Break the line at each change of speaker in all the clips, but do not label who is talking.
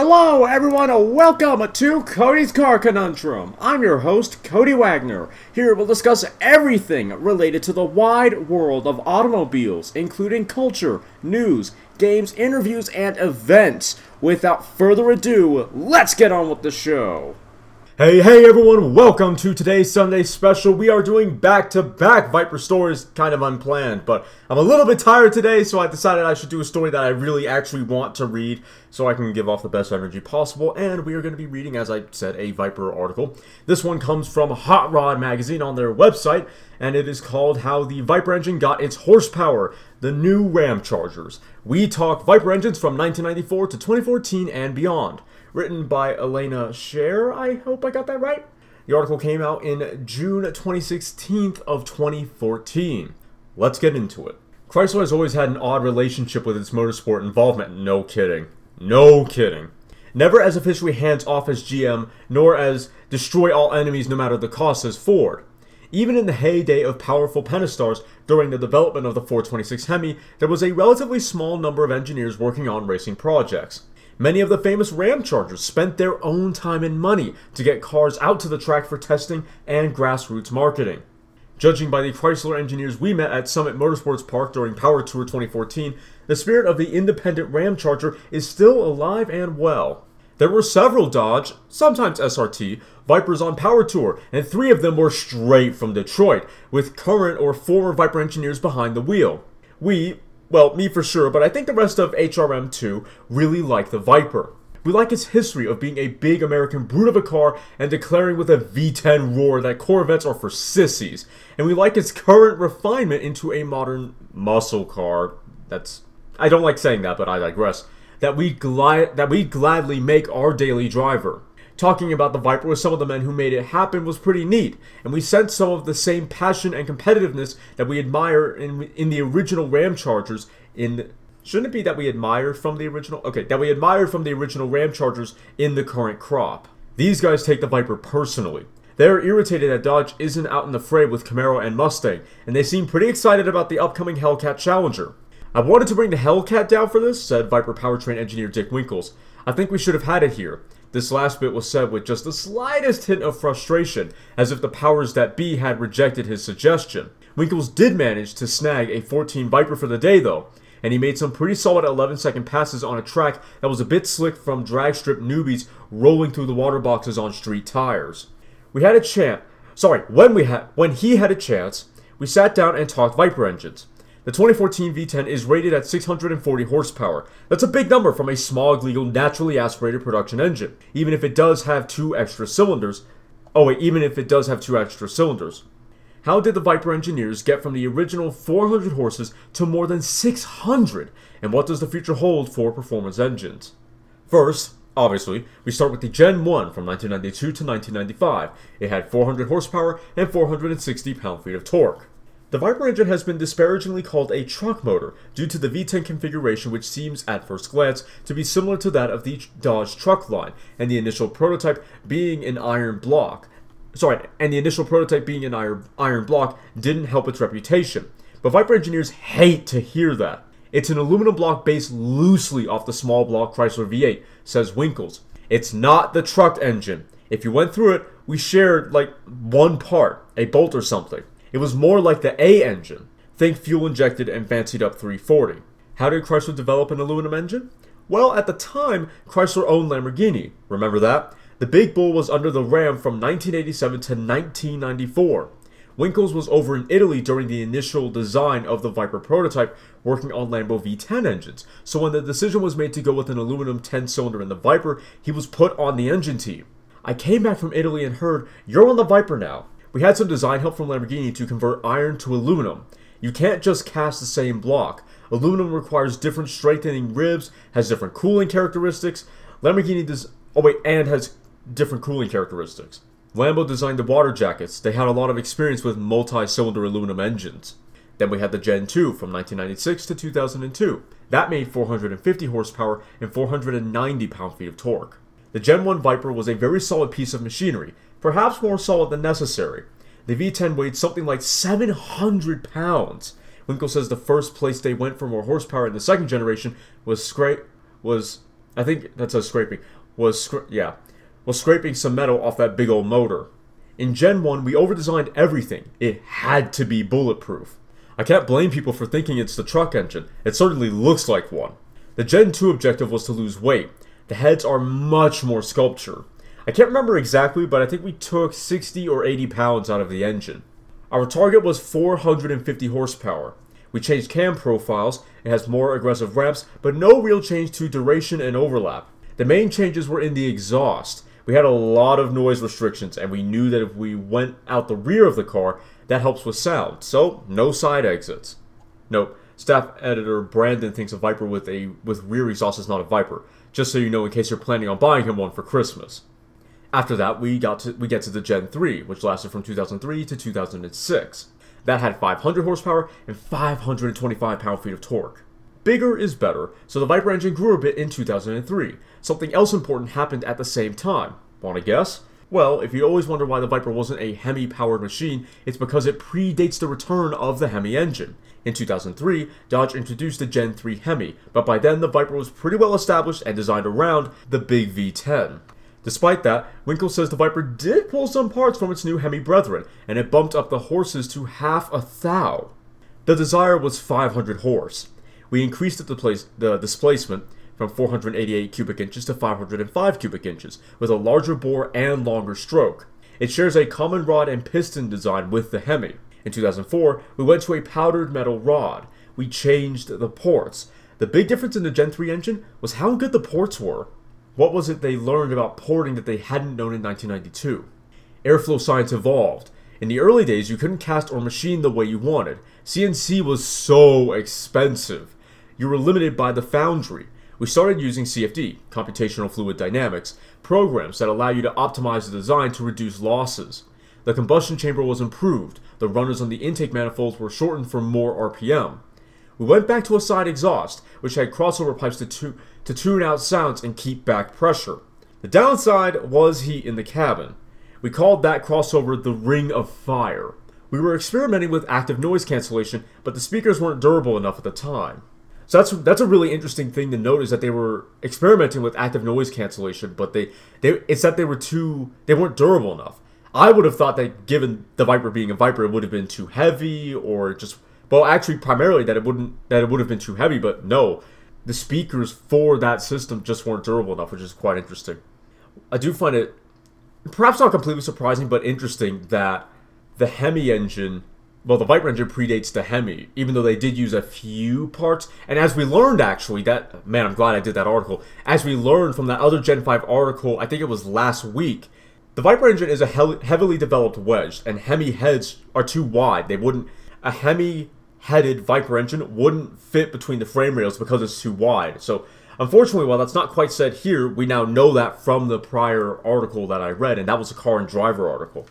Hello, everyone, and welcome to Cody's Car Conundrum. I'm your host, Cody Wagner. Here we'll discuss everything related to the wide world of automobiles, including culture, news, games, interviews, and events. Without further ado, let's get on with the show.
Hey, hey everyone, welcome to today's Sunday special. We are doing back to back Viper stories, kind of unplanned, but I'm a little bit tired today, so I decided I should do a story that I really actually want to read so I can give off the best energy possible. And we are going to be reading, as I said, a Viper article. This one comes from Hot Rod Magazine on their website, and it is called How the Viper Engine Got Its Horsepower The New Ram Chargers. We talk Viper engines from 1994 to 2014 and beyond written by Elana Scherr. I hope I got that right. The article came out in June 2016 of 2014. Let's get into it. Chrysler has always had an odd relationship with its motorsport involvement. No kidding. No kidding. Never as officially hands off as GM, nor as destroy all enemies no matter the cost as Ford. Even in the heyday of powerful Pentastar's during the development of the 426 Hemi, there was a relatively small number of engineers working on racing projects. Many of the famous Ram Chargers spent their own time and money to get cars out to the track for testing and grassroots marketing. Judging by the Chrysler engineers we met at Summit Motorsports Park during Power Tour 2014, the spirit of the independent Ram Charger is still alive and well. There were several Dodge, sometimes SRT, Vipers on Power Tour, and three of them were straight from Detroit, with current or former Viper engineers behind the wheel. We, well, me for sure, but I think the rest of HRM2 really like the Viper. We like its history of being a big American brute of a car and declaring with a V10 roar that Corvettes are for sissies. And we like its current refinement into a modern muscle car. That's I don't like saying that, but I digress. That we glad that we gladly make our daily driver talking about the Viper with some of the men who made it happen was pretty neat, and we sensed some of the same passion and competitiveness that we admire in, in the original Ram Chargers. In shouldn't it be that we admire from the original? Okay, that we admired from the original Ram Chargers in the current crop. These guys take the Viper personally. They're irritated that Dodge isn't out in the fray with Camaro and Mustang, and they seem pretty excited about the upcoming Hellcat Challenger. I wanted to bring the Hellcat down for this, said Viper powertrain engineer Dick Winkles. I think we should have had it here. This last bit was said with just the slightest hint of frustration, as if the powers that be had rejected his suggestion. Winkles did manage to snag a 14 Viper for the day, though, and he made some pretty solid 11 second passes on a track that was a bit slick from drag strip newbies rolling through the water boxes on street tires. We had a chance. Sorry, when we had when he had a chance, we sat down and talked Viper engines. The 2014 V10 is rated at 640 horsepower. That's a big number from a small, legal, naturally aspirated production engine, even if it does have two extra cylinders. Oh wait, even if it does have two extra cylinders. How did the Viper engineers get from the original 400 horses to more than 600? And what does the future hold for performance engines? First, obviously, we start with the Gen 1 from 1992 to 1995. It had 400 horsepower and 460 pound feet of torque. The Viper engine has been disparagingly called a truck motor due to the V10 configuration, which seems at first glance to be similar to that of the Dodge truck line, and the initial prototype being an iron block. Sorry, and the initial prototype being an iron, iron block didn't help its reputation. But Viper engineers hate to hear that. It's an aluminum block based loosely off the small block Chrysler V8, says Winkles. It's not the truck engine. If you went through it, we shared like one part, a bolt or something. It was more like the A engine. Think fuel injected and fancied up 340. How did Chrysler develop an aluminum engine? Well, at the time, Chrysler owned Lamborghini. Remember that? The Big Bull was under the Ram from 1987 to 1994. Winkles was over in Italy during the initial design of the Viper prototype, working on Lambo V10 engines. So when the decision was made to go with an aluminum 10 cylinder in the Viper, he was put on the engine team. I came back from Italy and heard, You're on the Viper now. We had some design help from Lamborghini to convert iron to aluminum. You can't just cast the same block. Aluminum requires different strengthening ribs, has different cooling characteristics. Lamborghini does oh wait, and has different cooling characteristics. Lambo designed the water jackets. They had a lot of experience with multi-cylinder aluminum engines. Then we had the Gen 2 from 1996 to 2002. That made 450 horsepower and 490 pound-feet of torque. The Gen 1 Viper was a very solid piece of machinery, perhaps more solid than necessary. The V10 weighed something like 700 pounds. Winkle says the first place they went for more horsepower in the second generation was scra- was I think that's a scraping, was, scra- yeah, was scraping some metal off that big old motor. In Gen 1, we overdesigned everything. It had to be bulletproof. I can't blame people for thinking it's the truck engine. It certainly looks like one. The Gen 2 objective was to lose weight. The heads are much more sculpture. I can't remember exactly, but I think we took 60 or 80 pounds out of the engine. Our target was 450 horsepower. We changed cam profiles, it has more aggressive ramps, but no real change to duration and overlap. The main changes were in the exhaust. We had a lot of noise restrictions, and we knew that if we went out the rear of the car, that helps with sound, so no side exits. Nope, staff editor Brandon thinks a Viper with a with rear exhaust is not a Viper, just so you know in case you're planning on buying him one for Christmas. After that, we got to we get to the Gen 3, which lasted from 2003 to 2006. That had 500 horsepower and 525 pound-feet of torque. Bigger is better, so the Viper engine grew a bit in 2003. Something else important happened at the same time. Want to guess? Well, if you always wonder why the Viper wasn't a Hemi powered machine, it's because it predates the return of the Hemi engine. In 2003, Dodge introduced the Gen 3 Hemi, but by then the Viper was pretty well established and designed around the big V10. Despite that, Winkle says the Viper did pull some parts from its new Hemi brethren, and it bumped up the horses to half a thou. The Desire was 500 horse. We increased the, the displacement from 488 cubic inches to 505 cubic inches, with a larger bore and longer stroke. It shares a common rod and piston design with the Hemi. In 2004, we went to a powdered metal rod. We changed the ports. The big difference in the Gen 3 engine was how good the ports were. What was it they learned about porting that they hadn't known in 1992? Airflow science evolved. In the early days, you couldn't cast or machine the way you wanted. CNC was so expensive. You were limited by the foundry. We started using CFD, Computational Fluid Dynamics, programs that allow you to optimize the design to reduce losses. The combustion chamber was improved, the runners on the intake manifolds were shortened for more RPM. We went back to a side exhaust, which had crossover pipes to, tu- to tune out sounds and keep back pressure. The downside was heat in the cabin. We called that crossover the Ring of Fire. We were experimenting with active noise cancellation, but the speakers weren't durable enough at the time. So that's that's a really interesting thing to note is that they were experimenting with active noise cancellation, but they, they it's that they were too they weren't durable enough. I would have thought that given the Viper being a Viper, it would have been too heavy or just well actually primarily that it wouldn't that it would have been too heavy, but no, the speakers for that system just weren't durable enough, which is quite interesting. I do find it perhaps not completely surprising, but interesting that the Hemi engine, well, the Viper engine predates the Hemi, even though they did use a few parts. And as we learned, actually, that man, I'm glad I did that article. As we learned from that other Gen 5 article, I think it was last week, the Viper engine is a heavily developed wedge, and Hemi heads are too wide. They wouldn't. A Hemi headed Viper engine wouldn't fit between the frame rails because it's too wide. So, unfortunately, while that's not quite said here, we now know that from the prior article that I read, and that was a car and driver article.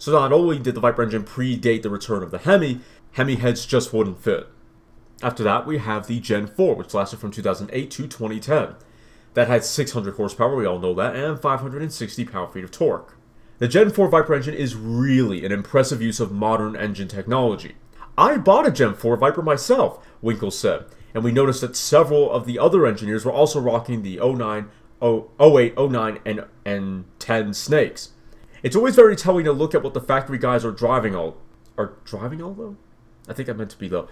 So, not only did the Viper engine predate the return of the Hemi, Hemi heads just wouldn't fit. After that, we have the Gen 4, which lasted from 2008 to 2010. That had 600 horsepower, we all know that, and 560 pound feet of torque. The Gen 4 Viper engine is really an impressive use of modern engine technology. I bought a Gen 4 Viper myself, Winkle said, and we noticed that several of the other engineers were also rocking the 09, 08, 09, and, and 10 Snakes. It's always very telling to look at what the factory guys are driving all are driving all though. I think I meant to be though.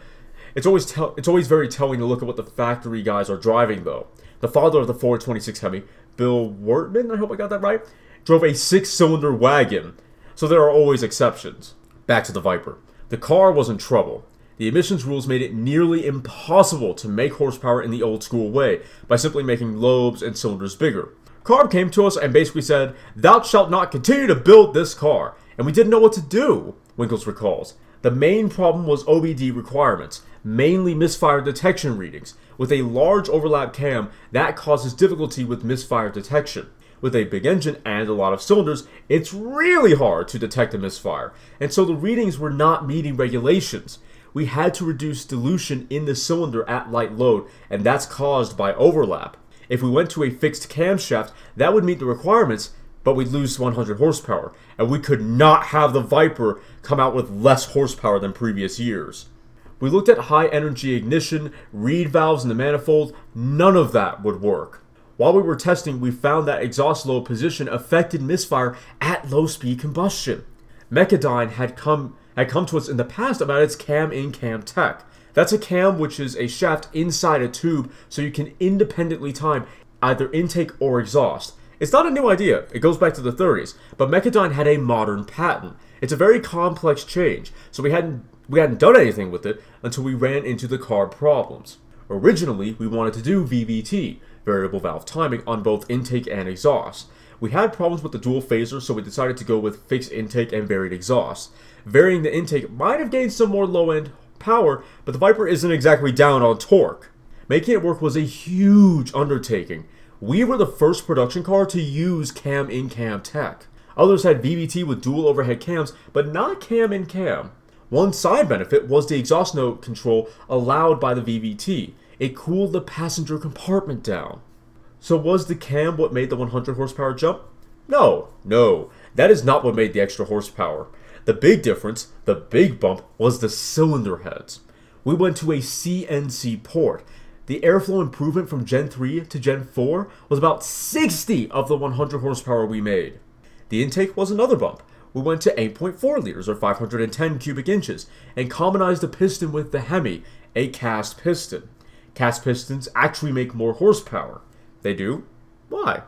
It's always tell it's always very telling to look at what the factory guys are driving though. The father of the 426 Hemi, Bill Weertman, I hope I got that right, drove a six-cylinder wagon. So there are always exceptions. Back to the Viper. The car was in trouble. The emissions rules made it nearly impossible to make horsepower in the old school way by simply making lobes and cylinders bigger. CARB came to us and basically said, Thou shalt not continue to build this car. And we didn't know what to do, Winkles recalls. The main problem was OBD requirements, mainly misfire detection readings. With a large overlap cam, that causes difficulty with misfire detection. With a big engine and a lot of cylinders, it's really hard to detect a misfire, and so the readings were not meeting regulations. We had to reduce dilution in the cylinder at light load, and that's caused by overlap. If we went to a fixed camshaft, that would meet the requirements, but we'd lose 100 horsepower, and we could not have the Viper come out with less horsepower than previous years. We looked at high energy ignition, reed valves in the manifold, none of that would work. While we were testing, we found that exhaust load position affected misfire at low speed combustion. Mechadyne had come had come to us in the past about its cam in cam tech. That's a cam which is a shaft inside a tube so you can independently time either intake or exhaust. It's not a new idea, it goes back to the 30s, but Mechadyne had a modern patent. It's a very complex change, so we hadn't we hadn't done anything with it until we ran into the CARB problems. Originally, we wanted to do VVT, variable valve timing, on both intake and exhaust. We had problems with the dual phaser, so we decided to go with fixed intake and varied exhaust. Varying the intake might have gained some more low end power, but the Viper isn't exactly down on torque. Making it work was a huge undertaking. We were the first production car to use cam in cam tech. Others had VVT with dual overhead cams, but not cam in cam. One side benefit was the exhaust note control allowed by the VVT. It cooled the passenger compartment down. So was the cam what made the 100 horsepower jump? No, no, that is not what made the extra horsepower. The big difference, the big bump, was the cylinder heads. We went to a CNC port. The airflow improvement from Gen 3 to Gen 4 was about 60 of the 100 horsepower we made. The intake was another bump. We went to 8.4 liters or 510 cubic inches and commonized the piston with the Hemi, a cast piston. Cast pistons actually make more horsepower. They do? Why?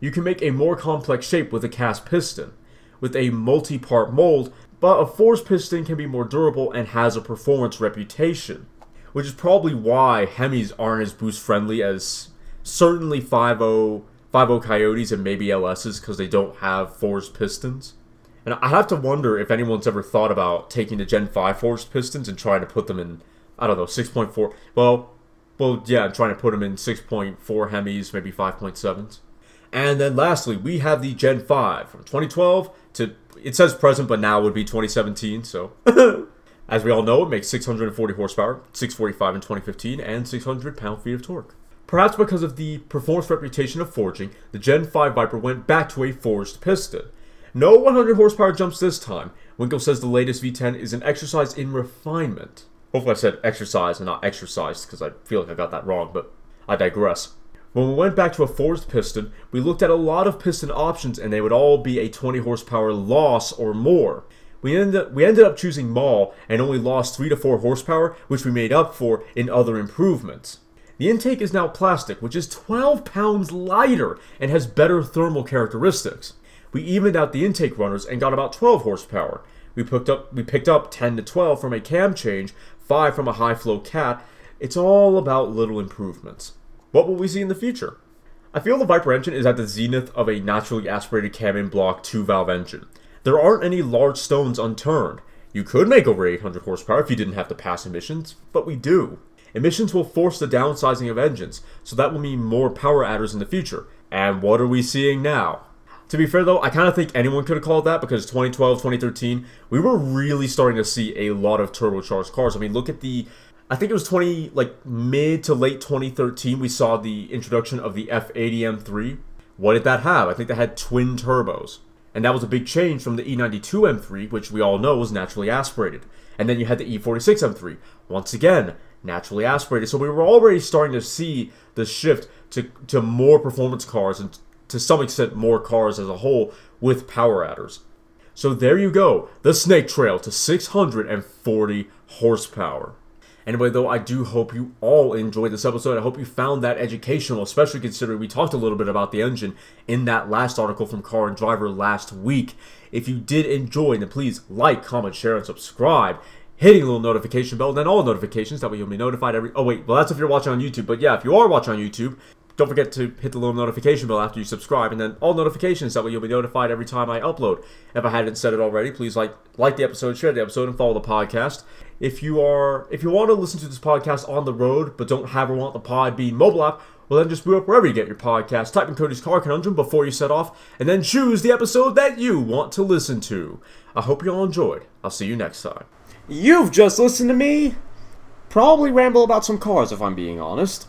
You can make a more complex shape with a cast piston with a multi part mold, but a forged piston can be more durable and has a performance reputation. Which is probably why Hemis aren't as boost friendly as certainly 5.0 5.0 Coyotes and maybe LSs because they don't have forged pistons. And I have to wonder if anyone's ever thought about taking the Gen 5 forged pistons and trying to put them in, I don't know, 6.4. Well, well, yeah, trying to put them in 6.4 Hemis, maybe 5.7s. And then lastly, we have the Gen 5 from 2012 to it says present, but now would be 2017. So, as we all know, it makes 640 horsepower, 645 in 2015, and 600 pound feet of torque. Perhaps because of the performance reputation of forging, the Gen 5 Viper went back to a forged piston. No 100 horsepower jumps this time. Winkel says the latest V10 is an exercise in refinement. Hopefully, I said exercise and not exercise because I feel like I got that wrong, but I digress. When we went back to a forged piston, we looked at a lot of piston options and they would all be a 20 horsepower loss or more. We ended, up, we ended up choosing Mahle and only lost 3 to 4 horsepower, which we made up for in other improvements. The intake is now plastic, which is 12 pounds lighter and has better thermal characteristics. We evened out the intake runners and got about 12 horsepower. We picked up we picked up 10 to 12 from a cam change, 5 from a high flow cat. It's all about little improvements. What will we see in the future? I feel the Viper engine is at the zenith of a naturally aspirated cam in block 2 valve engine. There aren't any large stones unturned. You could make over 800 horsepower if you didn't have to pass emissions, but we do. Emissions will force the downsizing of engines, so that will mean more power adders in the future. And what are we seeing now? To be fair though, I kind of think anyone could have called that because 2012, 2013, we were really starting to see a lot of turbocharged cars. I mean, look at the I think it was 20 like mid to late 2013 we saw the introduction of the F80 M3. What did that have? I think that had twin turbos. And that was a big change from the E92 M3, which we all know was naturally aspirated. And then you had the E46 M3, once again, naturally aspirated. So we were already starting to see the shift to, to more performance cars and to some extent more cars as a whole with power adders. So there you go, the Snake Trail to 640 horsepower. Anyway, though, I do hope you all enjoyed this episode. I hope you found that educational, especially considering we talked a little bit about the engine in that last article from Car and Driver last week. If you did enjoy, then please like, comment, share, and subscribe. Hitting the little notification bell, then all notifications. That way you'll be notified every. Oh wait, well that's if you're watching on YouTube. But yeah, if you are watching on YouTube, don't forget to hit the little notification bell after you subscribe, and then all notifications. That way you'll be notified every time I upload. If I hadn't said it already, please like like the episode, share the episode, and follow the podcast. If you are if you want to listen to this podcast on the road but don't have or want the Podbean mobile app, well then just boot up wherever you get your podcast. Type in Cody's Car Conundrum before you set off, and then choose the episode that you want to listen to. I hope you all enjoyed. I'll see you next time.
You've just listened to me probably ramble about some cars if I'm being honest.